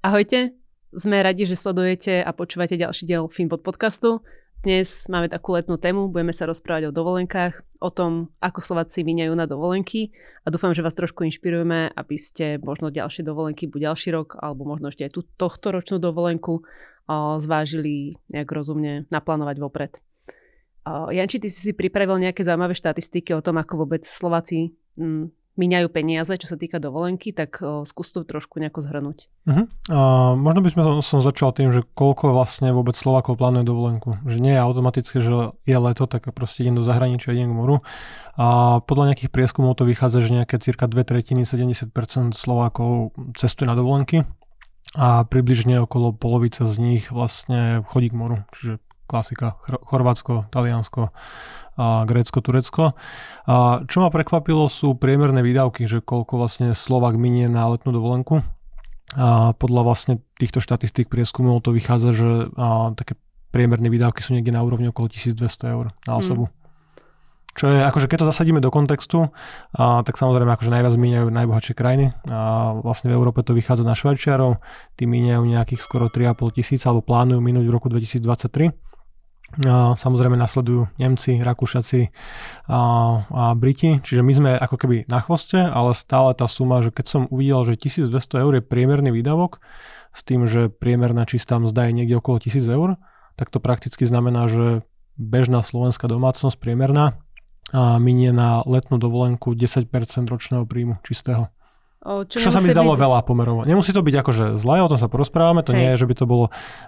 Ahojte, sme radi, že sledujete a počúvate ďalší diel Finbot podcastu. Dnes máme takú letnú tému, budeme sa rozprávať o dovolenkách, o tom, ako Slováci vyňajú na dovolenky a dúfam, že vás trošku inšpirujeme, aby ste možno ďalšie dovolenky, buď ďalší rok, alebo možno ešte aj tú tohto ročnú dovolenku o, zvážili nejak rozumne naplánovať vopred. O, Janči, ty si si pripravil nejaké zaujímavé štatistiky o tom, ako vôbec Slováci míňajú peniaze, čo sa týka dovolenky, tak o, skús to trošku nejako zhrnúť. Uh-huh. A možno by sme som, začal tým, že koľko vlastne vôbec Slovákov plánuje dovolenku. Že nie je automaticky, že je leto, tak proste idem do zahraničia, idem k moru. A podľa nejakých prieskumov to vychádza, že nejaké cirka 2 tretiny, 70% Slovákov cestuje na dovolenky a približne okolo polovica z nich vlastne chodí k moru. Čiže klasika, Chorvátsko, Taliansko, a Grécko, Turecko. A čo ma prekvapilo sú priemerné výdavky, že koľko vlastne Slovak minie na letnú dovolenku. A podľa vlastne týchto štatistík prieskumov to vychádza, že a, také priemerné výdavky sú niekde na úrovni okolo 1200 eur na hmm. osobu. Mm. Čo je, akože keď to zasadíme do kontextu, a, tak samozrejme akože najviac míňajú najbohatšie krajiny. A vlastne v Európe to vychádza na Švajčiarov, tí míňajú nejakých skoro 3,5 tisíc alebo plánujú minúť v roku 2023. Samozrejme nasledujú Nemci, Rakúšaci a, a Briti, čiže my sme ako keby na chvoste, ale stále tá suma, že keď som uvidel, že 1200 eur je priemerný výdavok, s tým, že priemerná čistá mzda je niekde okolo 1000 eur, tak to prakticky znamená, že bežná slovenská domácnosť priemerná minie na letnú dovolenku 10% ročného príjmu čistého. Čo, čo sa mi zdalo byť... veľa pomerovo. Nemusí to byť akože zlé, o tom sa porozprávame, to Hej. nie je, že by to bolo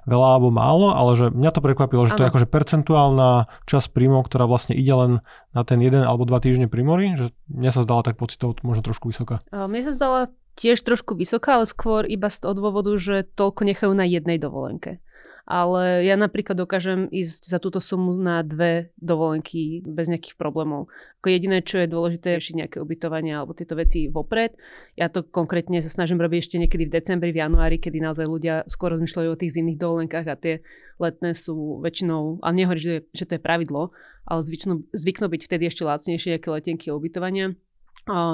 veľa alebo málo, ale že mňa to prekvapilo, že ano. to je akože percentuálna časť príjmov, ktorá vlastne ide len na ten jeden alebo dva týždne pri mori, že mne sa zdala tak pocitov možno trošku vysoká. Mne sa zdala tiež trošku vysoká, ale skôr iba z toho dôvodu, že toľko nechajú na jednej dovolenke ale ja napríklad dokážem ísť za túto sumu na dve dovolenky bez nejakých problémov. Ako jediné, čo je dôležité, je nejaké ubytovanie alebo tieto veci vopred. Ja to konkrétne sa snažím robiť ešte niekedy v decembri, v januári, kedy naozaj ľudia skôr rozmýšľajú o tých zimných dovolenkách a tie letné sú väčšinou, a nehovorím, že, že to je pravidlo, ale zvyknú, zvyknú byť vtedy ešte lacnejšie, aké letenky a ubytovania.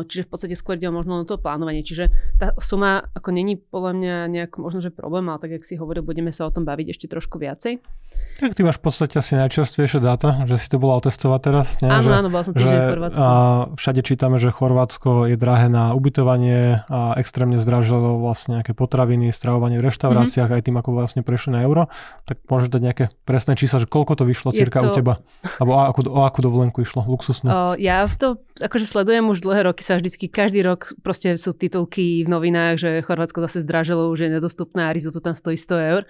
Čiže v podstate skôr ide možno na to plánovanie. Čiže tá suma ako není podľa mňa nejak možno, že problém, ale tak, jak si hovoril, budeme sa o tom baviť ešte trošku viacej. Tak ty máš v podstate asi najčerstvejšie dáta, že si to bola otestovať teraz. Nie? Áno, že, áno, bola som týždeň v Chorvátsku. A všade čítame, že Chorvátsko je drahé na ubytovanie a extrémne zdražilo vlastne nejaké potraviny, stravovanie v reštauráciách mm-hmm. aj tým, ako vlastne prešli na euro. Tak môžeš dať nejaké presné čísla, že koľko to vyšlo cirka to... u teba? Alebo o akú, o akú dovolenku išlo? Luxusnú? O, ja to akože sledujem už dlhé roky sa vždycky, každý rok proste sú titulky v novinách, že Chorvátsko zase zdražilo, už je nedostupné a risotto tam stojí 100 eur.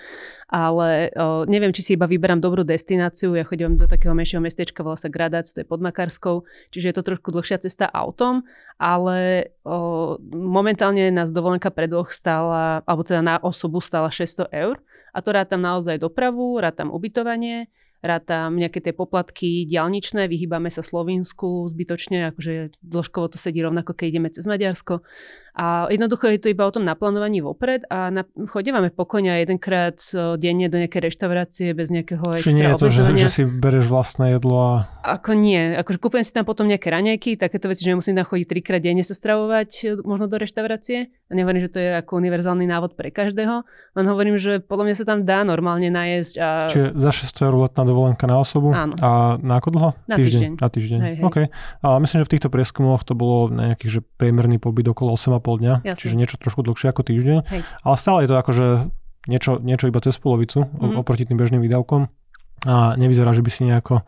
Ale o, neviem, či si iba vyberám dobrú destináciu. Ja chodím do takého menšieho mestečka, volá sa Gradac, to je pod Makarskou, čiže je to trošku dlhšia cesta autom, ale o, momentálne nás dovolenka pre dvoch stála, alebo teda na osobu stála 600 eur. A to rátam naozaj dopravu, rátam ubytovanie, rátam nejaké tie poplatky diálničné, vyhýbame sa Slovensku zbytočne, akože dĺžkovo to sedí rovnako, keď ideme cez Maďarsko. A jednoducho je to iba o tom naplánovaní vopred a na, chodívame pokojne jedenkrát denne do nejakej reštaurácie bez nejakého extra Čiže nie je to, že, že si bereš vlastné jedlo a... Ako nie. Akože kúpujem si tam potom nejaké raňajky, takéto veci, že musím tam chodiť trikrát denne sa stravovať e, možno do reštaurácie. A nehovorím, že to je ako univerzálny návod pre každého. Len hovorím, že podľa mňa sa tam dá normálne najesť. A... Čiže za 600 eur letná dovolenka na osobu? Áno. A na ako dlho? Na týždeň. týždeň. Na týždeň. Hej, hej. OK. A myslím, že v týchto prieskumoch to bolo nejaký že priemerný pobyt okolo 8,5 dňa, Jasne. čiže niečo trošku dlhšie ako týždeň. Hej. Ale stále je to akože niečo, niečo iba cez polovicu mm. oproti tým bežným výdavkom. A nevyzerá, že by si nejako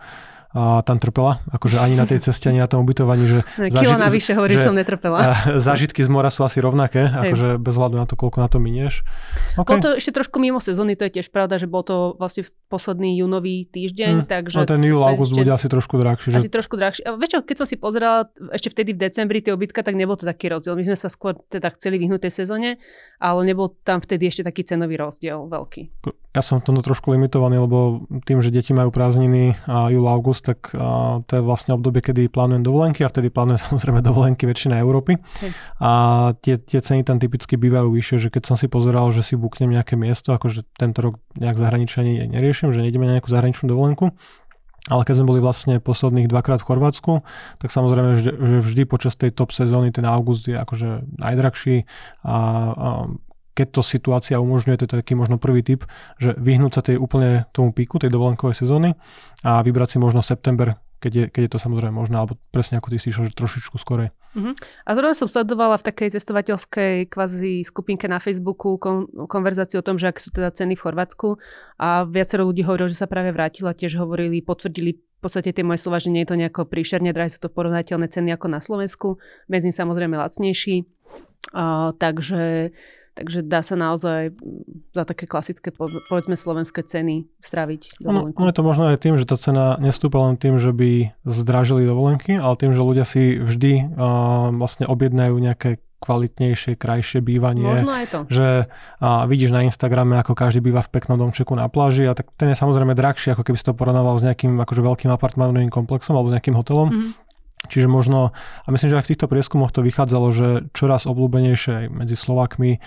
a tam trpela, akože ani na tej ceste, ani na tom ubytovaní. Že Kilo zážit, navyše hovorí, že som netrpela. Zážitky z mora sú asi rovnaké, Hej. akože bez hľadu na to, koľko na to minieš. Okay. Bolo to ešte trošku mimo sezóny, to je tiež pravda, že bol to vlastne posledný júnový týždeň. Hmm. Takže no ten júl, august bude asi trošku drahší. Že... Asi trošku drahší. A vieš keď som si pozerala ešte vtedy v decembri tie ubytka, tak nebol to taký rozdiel. My sme sa skôr teda chceli vyhnúť tej sezóne, ale nebol tam vtedy ešte taký cenový rozdiel veľký. Ja som v tomto trošku limitovaný, lebo tým, že deti majú prázdniny a júl, august, tak a to je vlastne obdobie, kedy plánujem dovolenky a vtedy plánujem samozrejme dovolenky väčšina Európy. A tie, tie ceny tam typicky bývajú vyššie, že keď som si pozeral, že si buknem nejaké miesto, akože tento rok nejak zahraničia neriešim, že nejdeme na nejakú zahraničnú dovolenku, ale keď sme boli vlastne posledných dvakrát v Chorvátsku, tak samozrejme, že, že vždy počas tej top sezóny ten august je akože najdrahší a, a keď to situácia umožňuje, to je taký možno prvý typ, že vyhnúť sa tej úplne tomu píku, tej dovolenkovej sezóny a vybrať si možno september, keď je, keď je to samozrejme možné, alebo presne ako ty si išiel, že trošičku skorej. Uh-huh. A zrovna som sledovala v takej cestovateľskej kvázi skupinke na Facebooku kon, konverzáciu o tom, že aké sú teda ceny v Chorvátsku a viacero ľudí hovorilo, že sa práve vrátila, tiež hovorili, potvrdili v podstate tie moje slova, že nie je to nejako príšerne drahé, sú to porovnateľné ceny ako na Slovensku, medzi samozrejme lacnejší. Uh, takže Takže dá sa naozaj mm, za také klasické, povedzme, slovenské ceny straviť dovolenku. No, no je to možno aj tým, že tá cena nestúpa len tým, že by zdražili dovolenky, ale tým, že ľudia si vždy uh, vlastne objednajú nejaké kvalitnejšie, krajšie bývanie. Možno aj to. Že a, vidíš na Instagrame, ako každý býva v peknom domčeku na pláži a tak ten je samozrejme drahší, ako keby si to porovnával s nejakým akože veľkým apartmanovým komplexom alebo s nejakým hotelom. Mm-hmm. Čiže možno, a myslím, že aj v týchto prieskumoch to vychádzalo, že čoraz obľúbenejšie medzi Slovakmi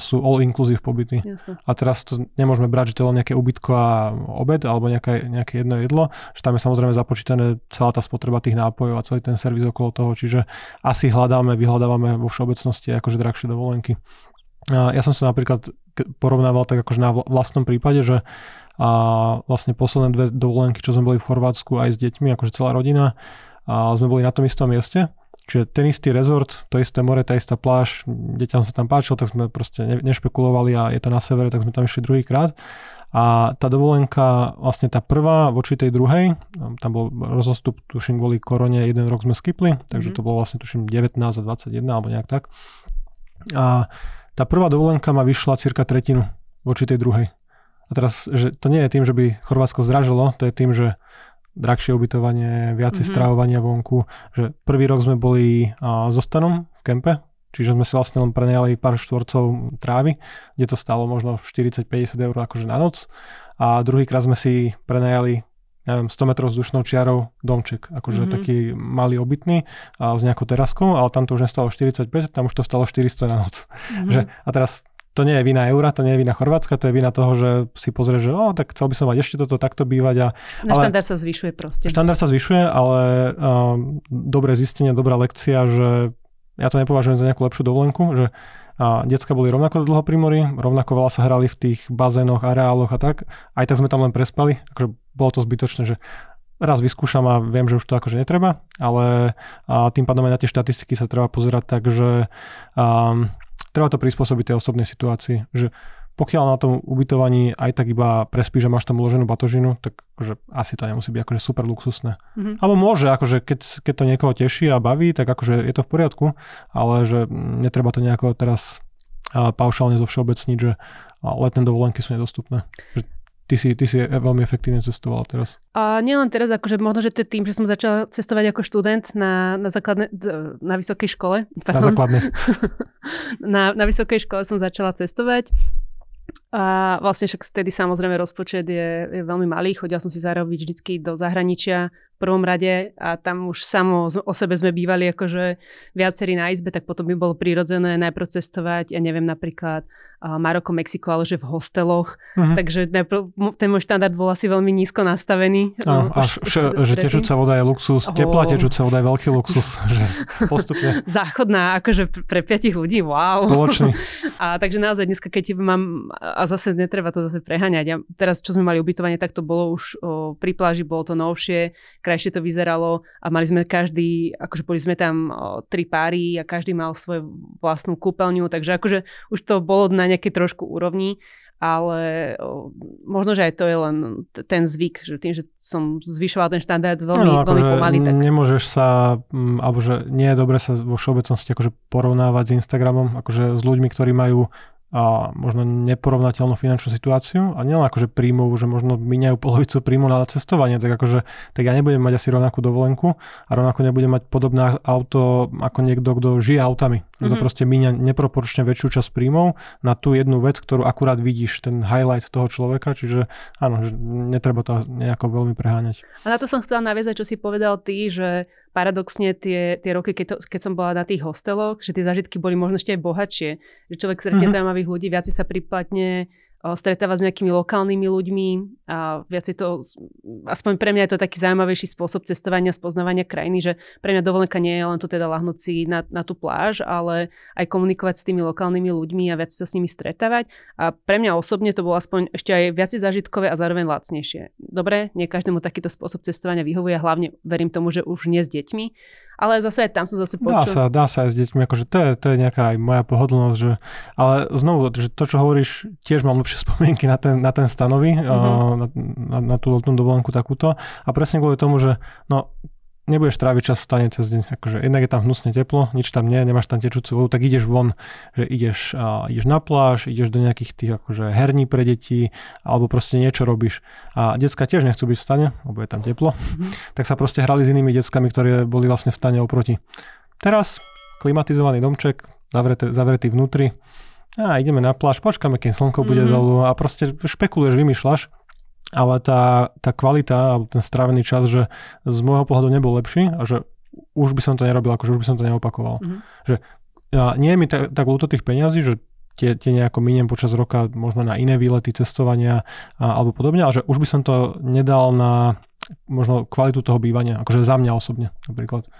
sú all-inclusive pobyty. Jasne. A teraz to nemôžeme brať, že to je len nejaké ubytko a obed alebo nejaké, nejaké jedno jedlo, že tam je samozrejme započítané celá tá spotreba tých nápojov a celý ten servis okolo toho, čiže asi hľadáme, vyhľadávame vo všeobecnosti akože drahšie dovolenky. Ja som sa napríklad porovnával tak akože na vlastnom prípade, že a vlastne posledné dve dovolenky, čo sme boli v Chorvátsku aj s deťmi, akože celá rodina, a sme boli na tom istom mieste. Čiže ten istý rezort, to isté more, tá istá pláž, deťom sa tam páčilo, tak sme proste nešpekulovali a je to na severe, tak sme tam išli druhýkrát. A tá dovolenka, vlastne tá prvá voči tej druhej, tam bol rozostup, tuším, kvôli korone, jeden rok sme skipli, takže mm-hmm. to bolo vlastne, tuším, 19 a 21 alebo nejak tak. A tá prvá dovolenka ma vyšla cirka tretinu voči tej druhej. A teraz, že to nie je tým, že by Chorvátsko zražilo, to je tým, že drahšie ubytovanie, viacej mm-hmm. stravovania vonku. Že prvý rok sme boli uh, so stanom v kempe, čiže sme si vlastne len prenajali pár štvorcov trávy, kde to stalo možno 40-50 eur akože na noc. A druhýkrát sme si prenajali neviem, 100 metrov vzdušnou čiarou domček, akože mm-hmm. taký malý obytný a s nejakou teraskou, ale tam to už nestalo 45, tam už to stalo 400 na noc. Mm-hmm. Že, a teraz to nie je vina eura, to nie je vina Chorvátska, to je vina toho, že si pozrie, že oh, tak chcel by som mať ešte toto takto bývať. A, Na ale, štandard sa zvyšuje proste. Štandard sa zvyšuje, ale um, dobré zistenie, dobrá lekcia, že ja to nepovažujem za nejakú lepšiu dovolenku, že a decka boli rovnako dlho pri mori, rovnako veľa sa hrali v tých bazénoch, areáloch a tak. Aj tak sme tam len prespali, akože bolo to zbytočné, že raz vyskúšam a viem, že už to akože netreba, ale a tým pádom aj na tie štatistiky sa treba pozerať tak, že um, treba to prispôsobiť tej osobnej situácii, že pokiaľ na tom ubytovaní aj tak iba prespíš, že máš tam uloženú batožinu, tak akože asi to nemusí byť akože super luxusné. Mm-hmm. Alebo môže, akože keď, keď to niekoho teší a baví, tak akože je to v poriadku, ale že netreba to nejako teraz paušálne zo všeobecniť, že letné dovolenky sú nedostupné. Že Ty si, ty si veľmi efektívne cestovala teraz. A nielen teraz, akože možno, že to je tým, že som začala cestovať ako študent na, na, základne, na vysokej škole. Pardon. Na základnej. na, na vysokej škole som začala cestovať. A vlastne však vtedy samozrejme rozpočet je, je veľmi malý. Chodila som si zarobiť vždycky do zahraničia v prvom rade a tam už samo o sebe sme bývali akože viacerí na izbe, tak potom by bolo prirodzené najprv cestovať, ja neviem, napríklad Maroko, Mexiko, ale že v hosteloch. Mm-hmm. Takže ten môj štandard bol asi veľmi nízko nastavený. No, a š, že tečúca voda je luxus, oh. teplá tečúca voda je veľký luxus. že postupne. Záchodná, akože pre piatich ľudí, wow. Spoločný. A takže naozaj dneska, keď mám, a zase netreba to zase preháňať. Ja, teraz, čo sme mali ubytovanie, tak to bolo už o, pri pláži, bolo to novšie, krajšie to vyzeralo a mali sme každý, akože boli sme tam o, tri páry a každý mal svoju vlastnú kúpeľňu, takže akože už to bolo na nejakej trošku úrovni, ale možno, že aj to je len ten zvyk, že tým, že som zvyšoval ten štandard veľmi, no, veľmi pomaly. Tak... Nemôžeš sa, alebo že nie je dobre sa vo všeobecnosti akože porovnávať s Instagramom, akože s ľuďmi, ktorí majú a možno neporovnateľnú finančnú situáciu a nielen akože príjmov, že možno miniajú polovicu príjmu na cestovanie, tak akože tak ja nebudem mať asi rovnakú dovolenku a rovnako nebudem mať podobné auto ako niekto, kto žije autami. Mm-hmm. To mhm. proste míňa neproporčne väčšiu časť príjmov na tú jednu vec, ktorú akurát vidíš, ten highlight toho človeka, čiže áno, že netreba to nejako veľmi preháňať. A na to som chcela naviazať, čo si povedal ty, že paradoxne tie, tie roky, keď, to, keď som bola na tých hosteloch, že tie zážitky boli možno ešte aj bohatšie. Že človek stretne mm-hmm. zaujímavých ľudí, viac sa priplatne stretávať s nejakými lokálnymi ľuďmi a viacej to, aspoň pre mňa je to taký zaujímavejší spôsob cestovania, spoznávania krajiny, že pre mňa dovolenka nie je len to teda lahnúť si na, na tú pláž, ale aj komunikovať s tými lokálnymi ľuďmi a viac sa s nimi stretávať. A pre mňa osobne to bolo aspoň ešte aj viac zažitkové a zároveň lacnejšie. Dobre, nie každému takýto spôsob cestovania vyhovuje, hlavne verím tomu, že už nie s deťmi, ale zase aj tam sú zase počul. Dá sa, dá sa aj s deťmi, akože to je, to je nejaká aj moja pohodlnosť, že, ale znovu, že to, čo hovoríš, tiež mám lepšie spomienky na ten, na ten stanovy, mm-hmm. uh, na, na, na tú letnú dovolenku takúto a presne kvôli tomu, že no, nebudeš tráviť čas v stane cez deň. Akože jednak je tam hnusne teplo, nič tam nie, nemáš tam tečúcu vodu, tak ideš von, že ideš, a, ideš na pláž, ideš do nejakých tých akože herní pre deti, alebo proste niečo robíš. A decka tiež nechcú byť v stane, lebo je tam teplo, mm-hmm. tak sa proste hrali s inými deckami, ktoré boli vlastne v stane oproti. Teraz klimatizovaný domček, zavretý, zavretý vnútri, a ideme na pláž, počkáme, kým slnko bude mm-hmm. dolu a proste špekuluješ, vymýšľaš ale tá, tá kvalita alebo ten strávený čas, že z môjho pohľadu nebol lepší a že už by som to nerobil, akože už by som to neopakoval. Mm-hmm. Že ja, nie je mi tak, tak ľúto tých peňazí, že tie, tie nejako miniem počas roka možno na iné výlety, cestovania a, alebo podobne, ale že už by som to nedal na možno kvalitu toho bývania, akože za mňa osobne napríklad.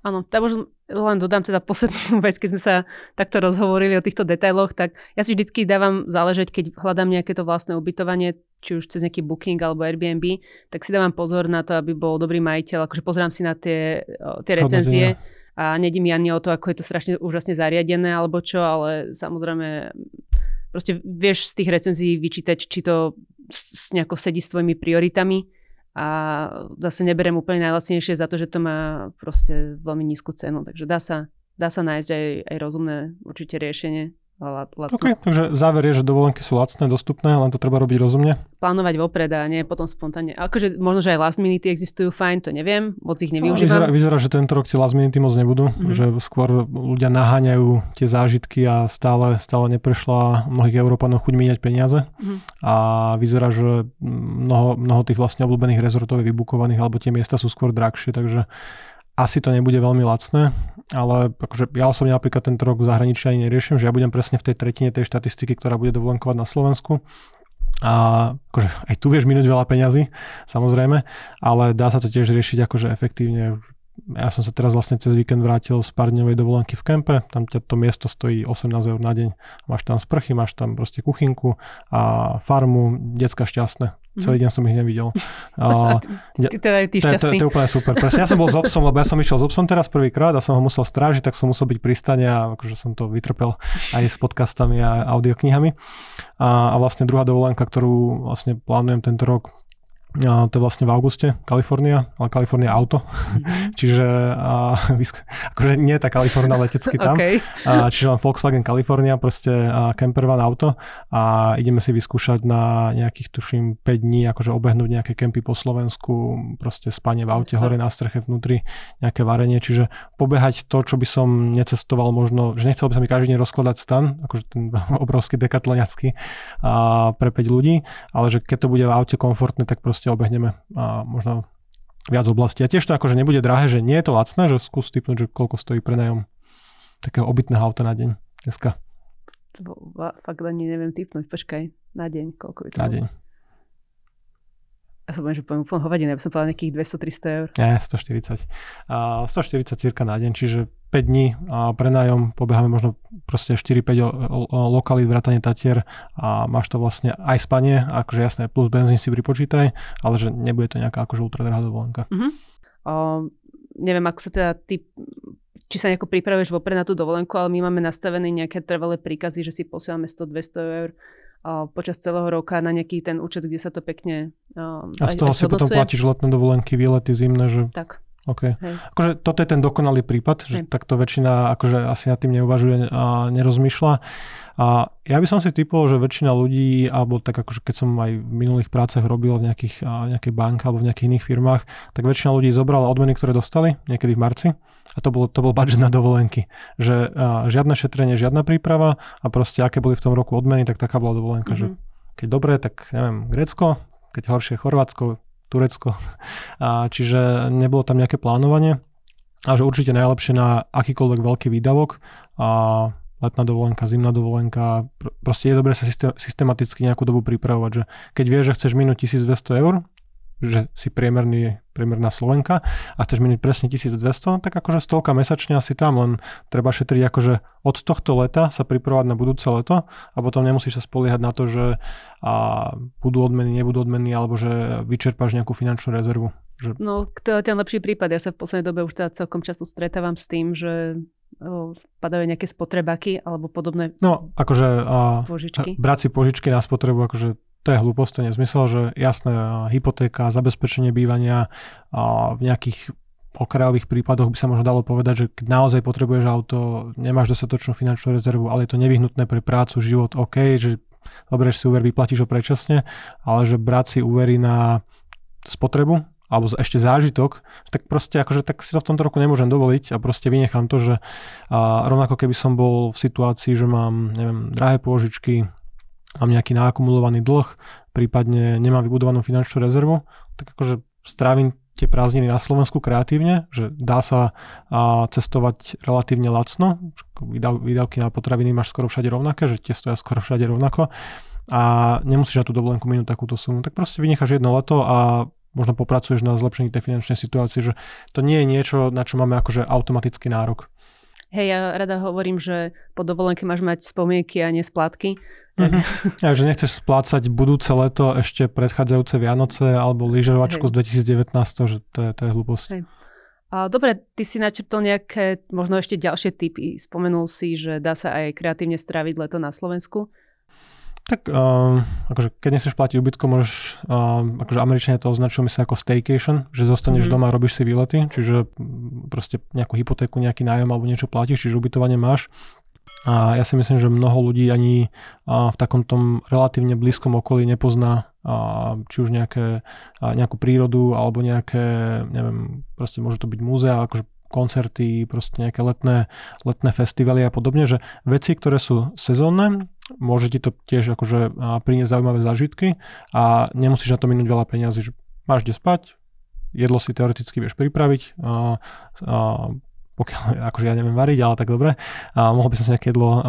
Áno, tam možno len dodám teda poslednú vec, keď sme sa takto rozhovorili o týchto detailoch, tak ja si vždycky dávam záležať, keď hľadám nejaké to vlastné ubytovanie, či už cez nejaký Booking alebo Airbnb, tak si dávam pozor na to, aby bol dobrý majiteľ, akože pozerám si na tie, tie recenzie a nedím ja ani o to, ako je to strašne úžasne zariadené alebo čo, ale samozrejme proste vieš z tých recenzií vyčítať, či to nejako sedí s tvojimi prioritami a zase neberiem úplne najlacnejšie za to, že to má proste veľmi nízku cenu. Takže dá sa, dá sa nájsť aj, aj rozumné určite riešenie lacné. Okay, takže záver je, že dovolenky sú lacné, dostupné, len to treba robiť rozumne. Plánovať vopred a nie potom spontánne. Akože možno, že aj last minute existujú, fajn, to neviem, moc ich nevyužívam. Vyzerá, vyzerá že tento rok tie last minute moc nebudú, mm-hmm. že skôr ľudia naháňajú tie zážitky a stále, stále neprešla mnohých Európanov chuť míňať peniaze. Mm-hmm. A vyzerá, že mnoho, mnoho tých vlastne obľúbených rezortov je vybukovaných, alebo tie miesta sú skôr drahšie, takže asi to nebude veľmi lacné, ale akože ja osobne napríklad tento rok v zahraničí ani neriešim, že ja budem presne v tej tretine tej štatistiky, ktorá bude dovolenkovať na Slovensku. A akože aj tu vieš minúť veľa peňazí, samozrejme, ale dá sa to tiež riešiť akože efektívne. Ja som sa teraz vlastne cez víkend vrátil z pár dňovej dovolenky v kempe, tam ťa to miesto stojí 18 eur na deň. Máš tam sprchy, máš tam proste kuchynku a farmu, decka šťastné. Mm-hmm. Celý deň som ich nevidel. Teda ty to, je úplne super. Presne, ja som bol s obsom, lebo ja som išiel s obsom teraz prvýkrát a som ho musel strážiť, tak som musel byť pri stane a akože som to vytrpel aj s podcastami a audioknihami. A, a vlastne druhá dovolenka, ktorú vlastne plánujem tento rok, to je vlastne v auguste, Kalifornia, ale Kalifornia auto. Mm-hmm. čiže a, akože nie je tá Kalifornia letecky tam. okay. a, čiže len Volkswagen Kalifornia, proste a, campervan auto a ideme si vyskúšať na nejakých, tuším, 5 dní, akože obehnúť nejaké kempy po Slovensku, proste spanie v aute, hore na streche vnútri, nejaké varenie, čiže pobehať to, čo by som necestoval možno, že nechcel by som mi každý deň rozkladať stan, akože ten obrovský dekatloniacký pre 5 ľudí, ale že keď to bude v aute komfortné, tak proste proste obehneme a možno viac oblastí. A tiež to akože nebude drahé, že nie je to lacné, že skús typnúť, že koľko stojí prenajom takého obytného auta na deň dneska. To fakt ani neviem typnúť, počkaj, na deň, koľko je to? Na deň. Ja som poviem, že poviem úplne hovadine, ja by som povedal nejakých 200-300 eur. Nie, 140. A 140 cirka na deň, čiže 5 dní a prenájom pobeháme možno proste 4-5 lokalít vrátane Tatier a máš to vlastne aj spanie, akože jasné, plus benzín si pripočítaj, ale že nebude to nejaká akože ultra drahá dovolenka. Uh-huh. O, neviem, ako sa teda ty či sa nejako pripravuješ vopred na tú dovolenku, ale my máme nastavené nejaké trvalé príkazy, že si posielame 100-200 eur počas celého roka na nejaký ten účet, kde sa to pekne A z toho si potom platíš letné dovolenky, výlety zimné, že... Tak. OK. Hej. Akože toto je ten dokonalý prípad, že Hej. takto väčšina akože asi nad tým neuvažuje a nerozmýšľa. A ja by som si typol, že väčšina ľudí, alebo tak akože keď som aj v minulých prácach robil v nejakých, nejakej banke alebo v nejakých iných firmách, tak väčšina ľudí zobrala odmeny, ktoré dostali niekedy v marci a to bol, to bol budget na dovolenky. Že a, žiadne šetrenie, žiadna príprava a proste aké boli v tom roku odmeny, tak taká bola dovolenka. Mm-hmm. Že keď dobre, tak neviem, Grécko, keď horšie Chorvátsko, Turecko. A čiže nebolo tam nejaké plánovanie a že určite najlepšie na akýkoľvek veľký výdavok a letná dovolenka, zimná dovolenka. Proste je dobré sa systematicky nejakú dobu pripravovať, že keď vieš, že chceš minúť 1200 eur, že si priemerný, priemerná Slovenka a chceš minúť presne 1200, tak akože stovka mesačne asi tam, len treba šetriť akože od tohto leta sa pripravovať na budúce leto a potom nemusíš sa spoliehať na to, že a budú odmeny, nebudú odmeny alebo že vyčerpáš nejakú finančnú rezervu. Že... No, to je ten lepší prípad. Ja sa v poslednej dobe už teda celkom často stretávam s tým, že padajú nejaké spotrebaky alebo podobné No, akože a, požičky. brať si požičky na spotrebu, akože to je hlúposť, to nezmysel, že jasné, hypotéka, zabezpečenie bývania a v nejakých okrajových prípadoch by sa možno dalo povedať, že keď naozaj potrebuješ auto, nemáš dostatočnú finančnú rezervu, ale je to nevyhnutné pre prácu, život, OK, že že si úver vyplatíš ho predčasne, ale že brať si úvery na spotrebu, alebo ešte zážitok, tak proste akože tak si to v tomto roku nemôžem dovoliť a proste vynechám to, že a rovnako keby som bol v situácii, že mám neviem, drahé pôžičky, mám nejaký naakumulovaný dlh, prípadne nemám vybudovanú finančnú rezervu, tak akože strávim tie prázdniny na Slovensku kreatívne, že dá sa cestovať relatívne lacno, výdavky na potraviny máš skoro všade rovnaké, že tie stoja skoro všade rovnako a nemusíš na tú dovolenku minúť takúto sumu, tak proste vynecháš jedno leto a možno popracuješ na zlepšení tej finančnej situácie, že to nie je niečo, na čo máme akože automatický nárok. Hej, ja rada hovorím, že po dovolenke máš mať spomienky a nie splátky. Tak... Mm-hmm. Ja, že nechceš splácať budúce leto ešte predchádzajúce Vianoce alebo lyžovačku z 2019, že to je, to je hlúposť. Hej. A, dobre, ty si načrtol nejaké, možno ešte ďalšie typy. Spomenul si, že dá sa aj kreatívne stráviť leto na Slovensku. Tak um, akože keď nechceš platiť ubytko, môžeš, um, akože Američania to označujú myslím ako staycation, že zostaneš mm-hmm. doma a robíš si výlety, čiže proste nejakú hypotéku, nejaký nájom alebo niečo platíš, čiže ubytovanie máš. A ja si myslím, že mnoho ľudí ani v takom relatívne blízkom okolí nepozná či už nejaké, nejakú prírodu alebo nejaké, neviem, proste môže to byť múzea, akože koncerty, proste nejaké letné, letné festivaly a podobne, že veci, ktoré sú sezónne, môže ti to tiež akože priniesť zaujímavé zážitky a nemusíš na to minúť veľa peniazy, že máš kde spať, jedlo si teoreticky vieš pripraviť, a, a, pokiaľ akože ja neviem variť, ale tak dobre, a mohol by som si nejaké jedlo a,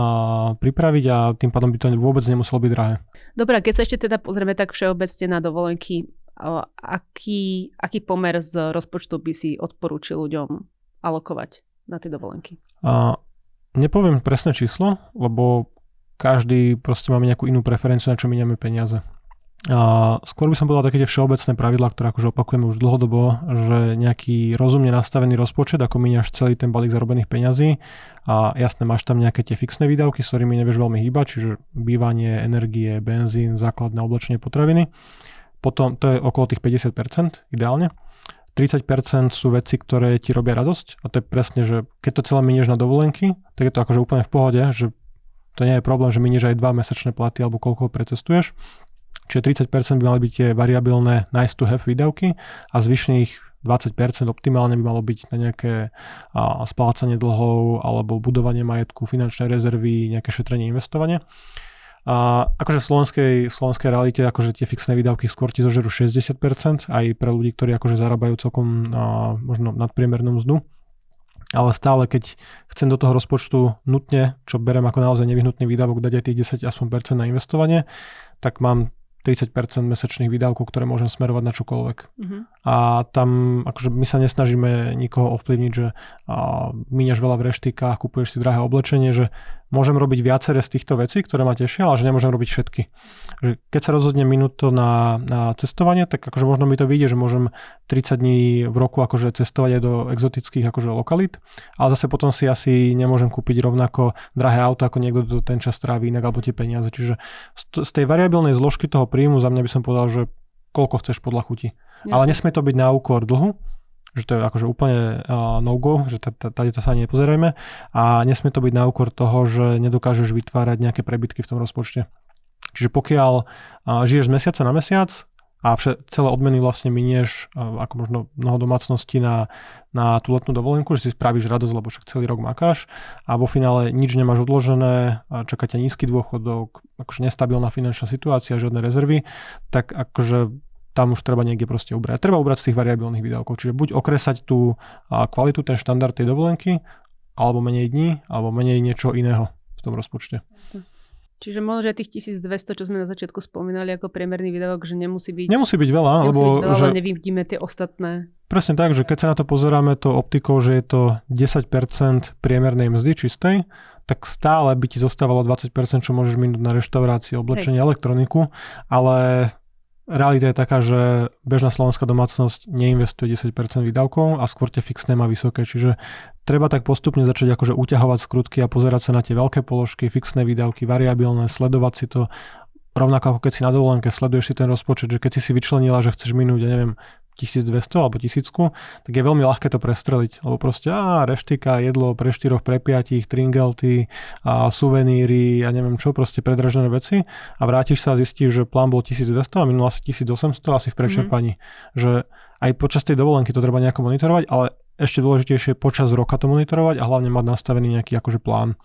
pripraviť a tým pádom by to vôbec nemuselo byť drahé. Dobre, keď sa ešte teda pozrieme tak všeobecne na dovolenky, aký, aký pomer z rozpočtu by si odporúčil ľuďom alokovať na tie dovolenky? A, nepoviem presné číslo, lebo každý proste máme nejakú inú preferenciu, na čo miniame peniaze. Skôr by som povedal také tie všeobecné pravidlá, ktoré akože opakujeme už dlhodobo, že nejaký rozumne nastavený rozpočet, ako miniaš celý ten balík zarobených peňazí a jasné, máš tam nejaké tie fixné výdavky, s ktorými nevieš veľmi hýbať, čiže bývanie, energie, benzín, základné oblečenie, potraviny. Potom to je okolo tých 50% ideálne. 30% sú veci, ktoré ti robia radosť a to je presne, že keď to celé minieš na dovolenky, tak je to akože úplne v pohode, že to nie je problém, že minieš aj dva mesačné platy alebo koľko precestuješ. Čiže 30% by mali byť tie variabilné nice to have výdavky a zvyšných 20% optimálne by malo byť na nejaké a, splácanie dlhov alebo budovanie majetku, finančné rezervy, nejaké šetrenie, investovanie. A akože v slovenskej, slovenskej realite akože tie fixné výdavky skôr ti zožerú 60%, aj pre ľudí, ktorí akože zarábajú celkom a, možno nadpriemernú mzdu. Ale stále, keď chcem do toho rozpočtu nutne, čo berem ako naozaj nevyhnutný výdavok, dať aj tých 10 aspoň percent na investovanie, tak mám 30% mesačných výdavkov, ktoré môžem smerovať na čokoľvek. Uh-huh. A tam akože my sa nesnažíme nikoho ovplyvniť, že a, míňaš veľa v reštikách, kupuješ si drahé oblečenie, že môžem robiť viaceré z týchto vecí, ktoré ma tešia, ale že nemôžem robiť všetky. Že keď sa rozhodnem minúť to na, na cestovanie, tak akože možno mi to vyjde, že môžem 30 dní v roku akože cestovať aj do exotických akože lokalít, ale zase potom si asi nemôžem kúpiť rovnako drahé auto, ako niekto to ten čas tráví inak, alebo tie peniaze. Čiže z tej variabilnej zložky toho príjmu za mňa by som povedal, že koľko chceš podľa chuti. Jasne. Ale nesmie to byť na úkor dlhu, že to je akože úplne uh, no-go, že tady to sa nepozerajme a nesmie to byť na úkor toho, že nedokážeš vytvárať nejaké prebytky v tom rozpočte. Čiže pokiaľ uh, žiješ z mesiaca na mesiac a vše, celé odmeny vlastne minieš, uh, ako možno mnoho domácností na, na tú letnú dovolenku, že si spravíš radosť, lebo však celý rok makáš a vo finále nič nemáš odložené, čaká ťa nízky dôchodok, akože nestabilná finančná situácia, žiadne rezervy, tak akože tam už treba niekde proste ubrať. Treba ubrať z tých variabilných výdavkov, čiže buď okresať tú kvalitu, ten štandard tej dovolenky, alebo menej dní, alebo menej niečo iného. v tom rozpočte. Čiže možno, že tých 1200, čo sme na začiatku spomínali ako priemerný výdavok, že nemusí byť... Nemusí byť veľa, nemusí lebo... byť veľa, že, ale nevidíme tie ostatné. Presne tak, že keď sa na to pozeráme to optikou, že je to 10% priemernej mzdy čistej, tak stále by ti zostávalo 20%, čo môžeš minúť na reštaurácii, oblečenie, Hej. elektroniku, ale realita je taká, že bežná slovenská domácnosť neinvestuje 10% výdavkov a skôr tie fixné má vysoké, čiže treba tak postupne začať akože uťahovať skrutky a pozerať sa na tie veľké položky, fixné výdavky, variabilné, sledovať si to. Rovnako ako keď si na dovolenke sleduješ si ten rozpočet, že keď si si vyčlenila, že chceš minúť, ja neviem, 1200 alebo 1000, tak je veľmi ľahké to prestreliť, lebo proste á, reštika, jedlo pre štyroch, pre piatich, tringelty, a suveníry a neviem čo, proste predražené veci a vrátiš sa a zistíš, že plán bol 1200 a minul asi 1800 asi v prečerpaní. Mm-hmm. Že aj počas tej dovolenky to treba nejako monitorovať, ale ešte dôležitejšie počas roka to monitorovať a hlavne mať nastavený nejaký akože plán.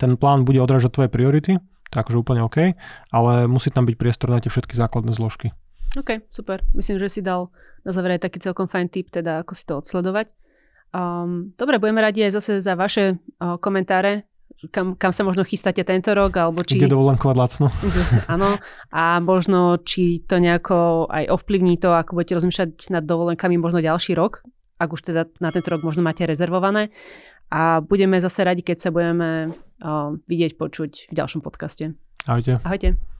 Ten plán bude odrážať tvoje priority, to je akože úplne OK, ale musí tam byť priestor na tie všetky základné zložky. OK, super. Myslím, že si dal na záver aj taký celkom fajn tip, teda ako si to odsledovať. Um, dobre, budeme radi aj zase za vaše uh, komentáre, kam, kam sa možno chystáte tento rok, alebo či... Ide dovolenkovať lacno. Áno, a možno či to nejako aj ovplyvní to, ako budete rozmýšľať nad dovolenkami možno ďalší rok, ak už teda na tento rok možno máte rezervované. A budeme zase radi, keď sa budeme uh, vidieť, počuť v ďalšom podcaste. Ahojte. Ahojte.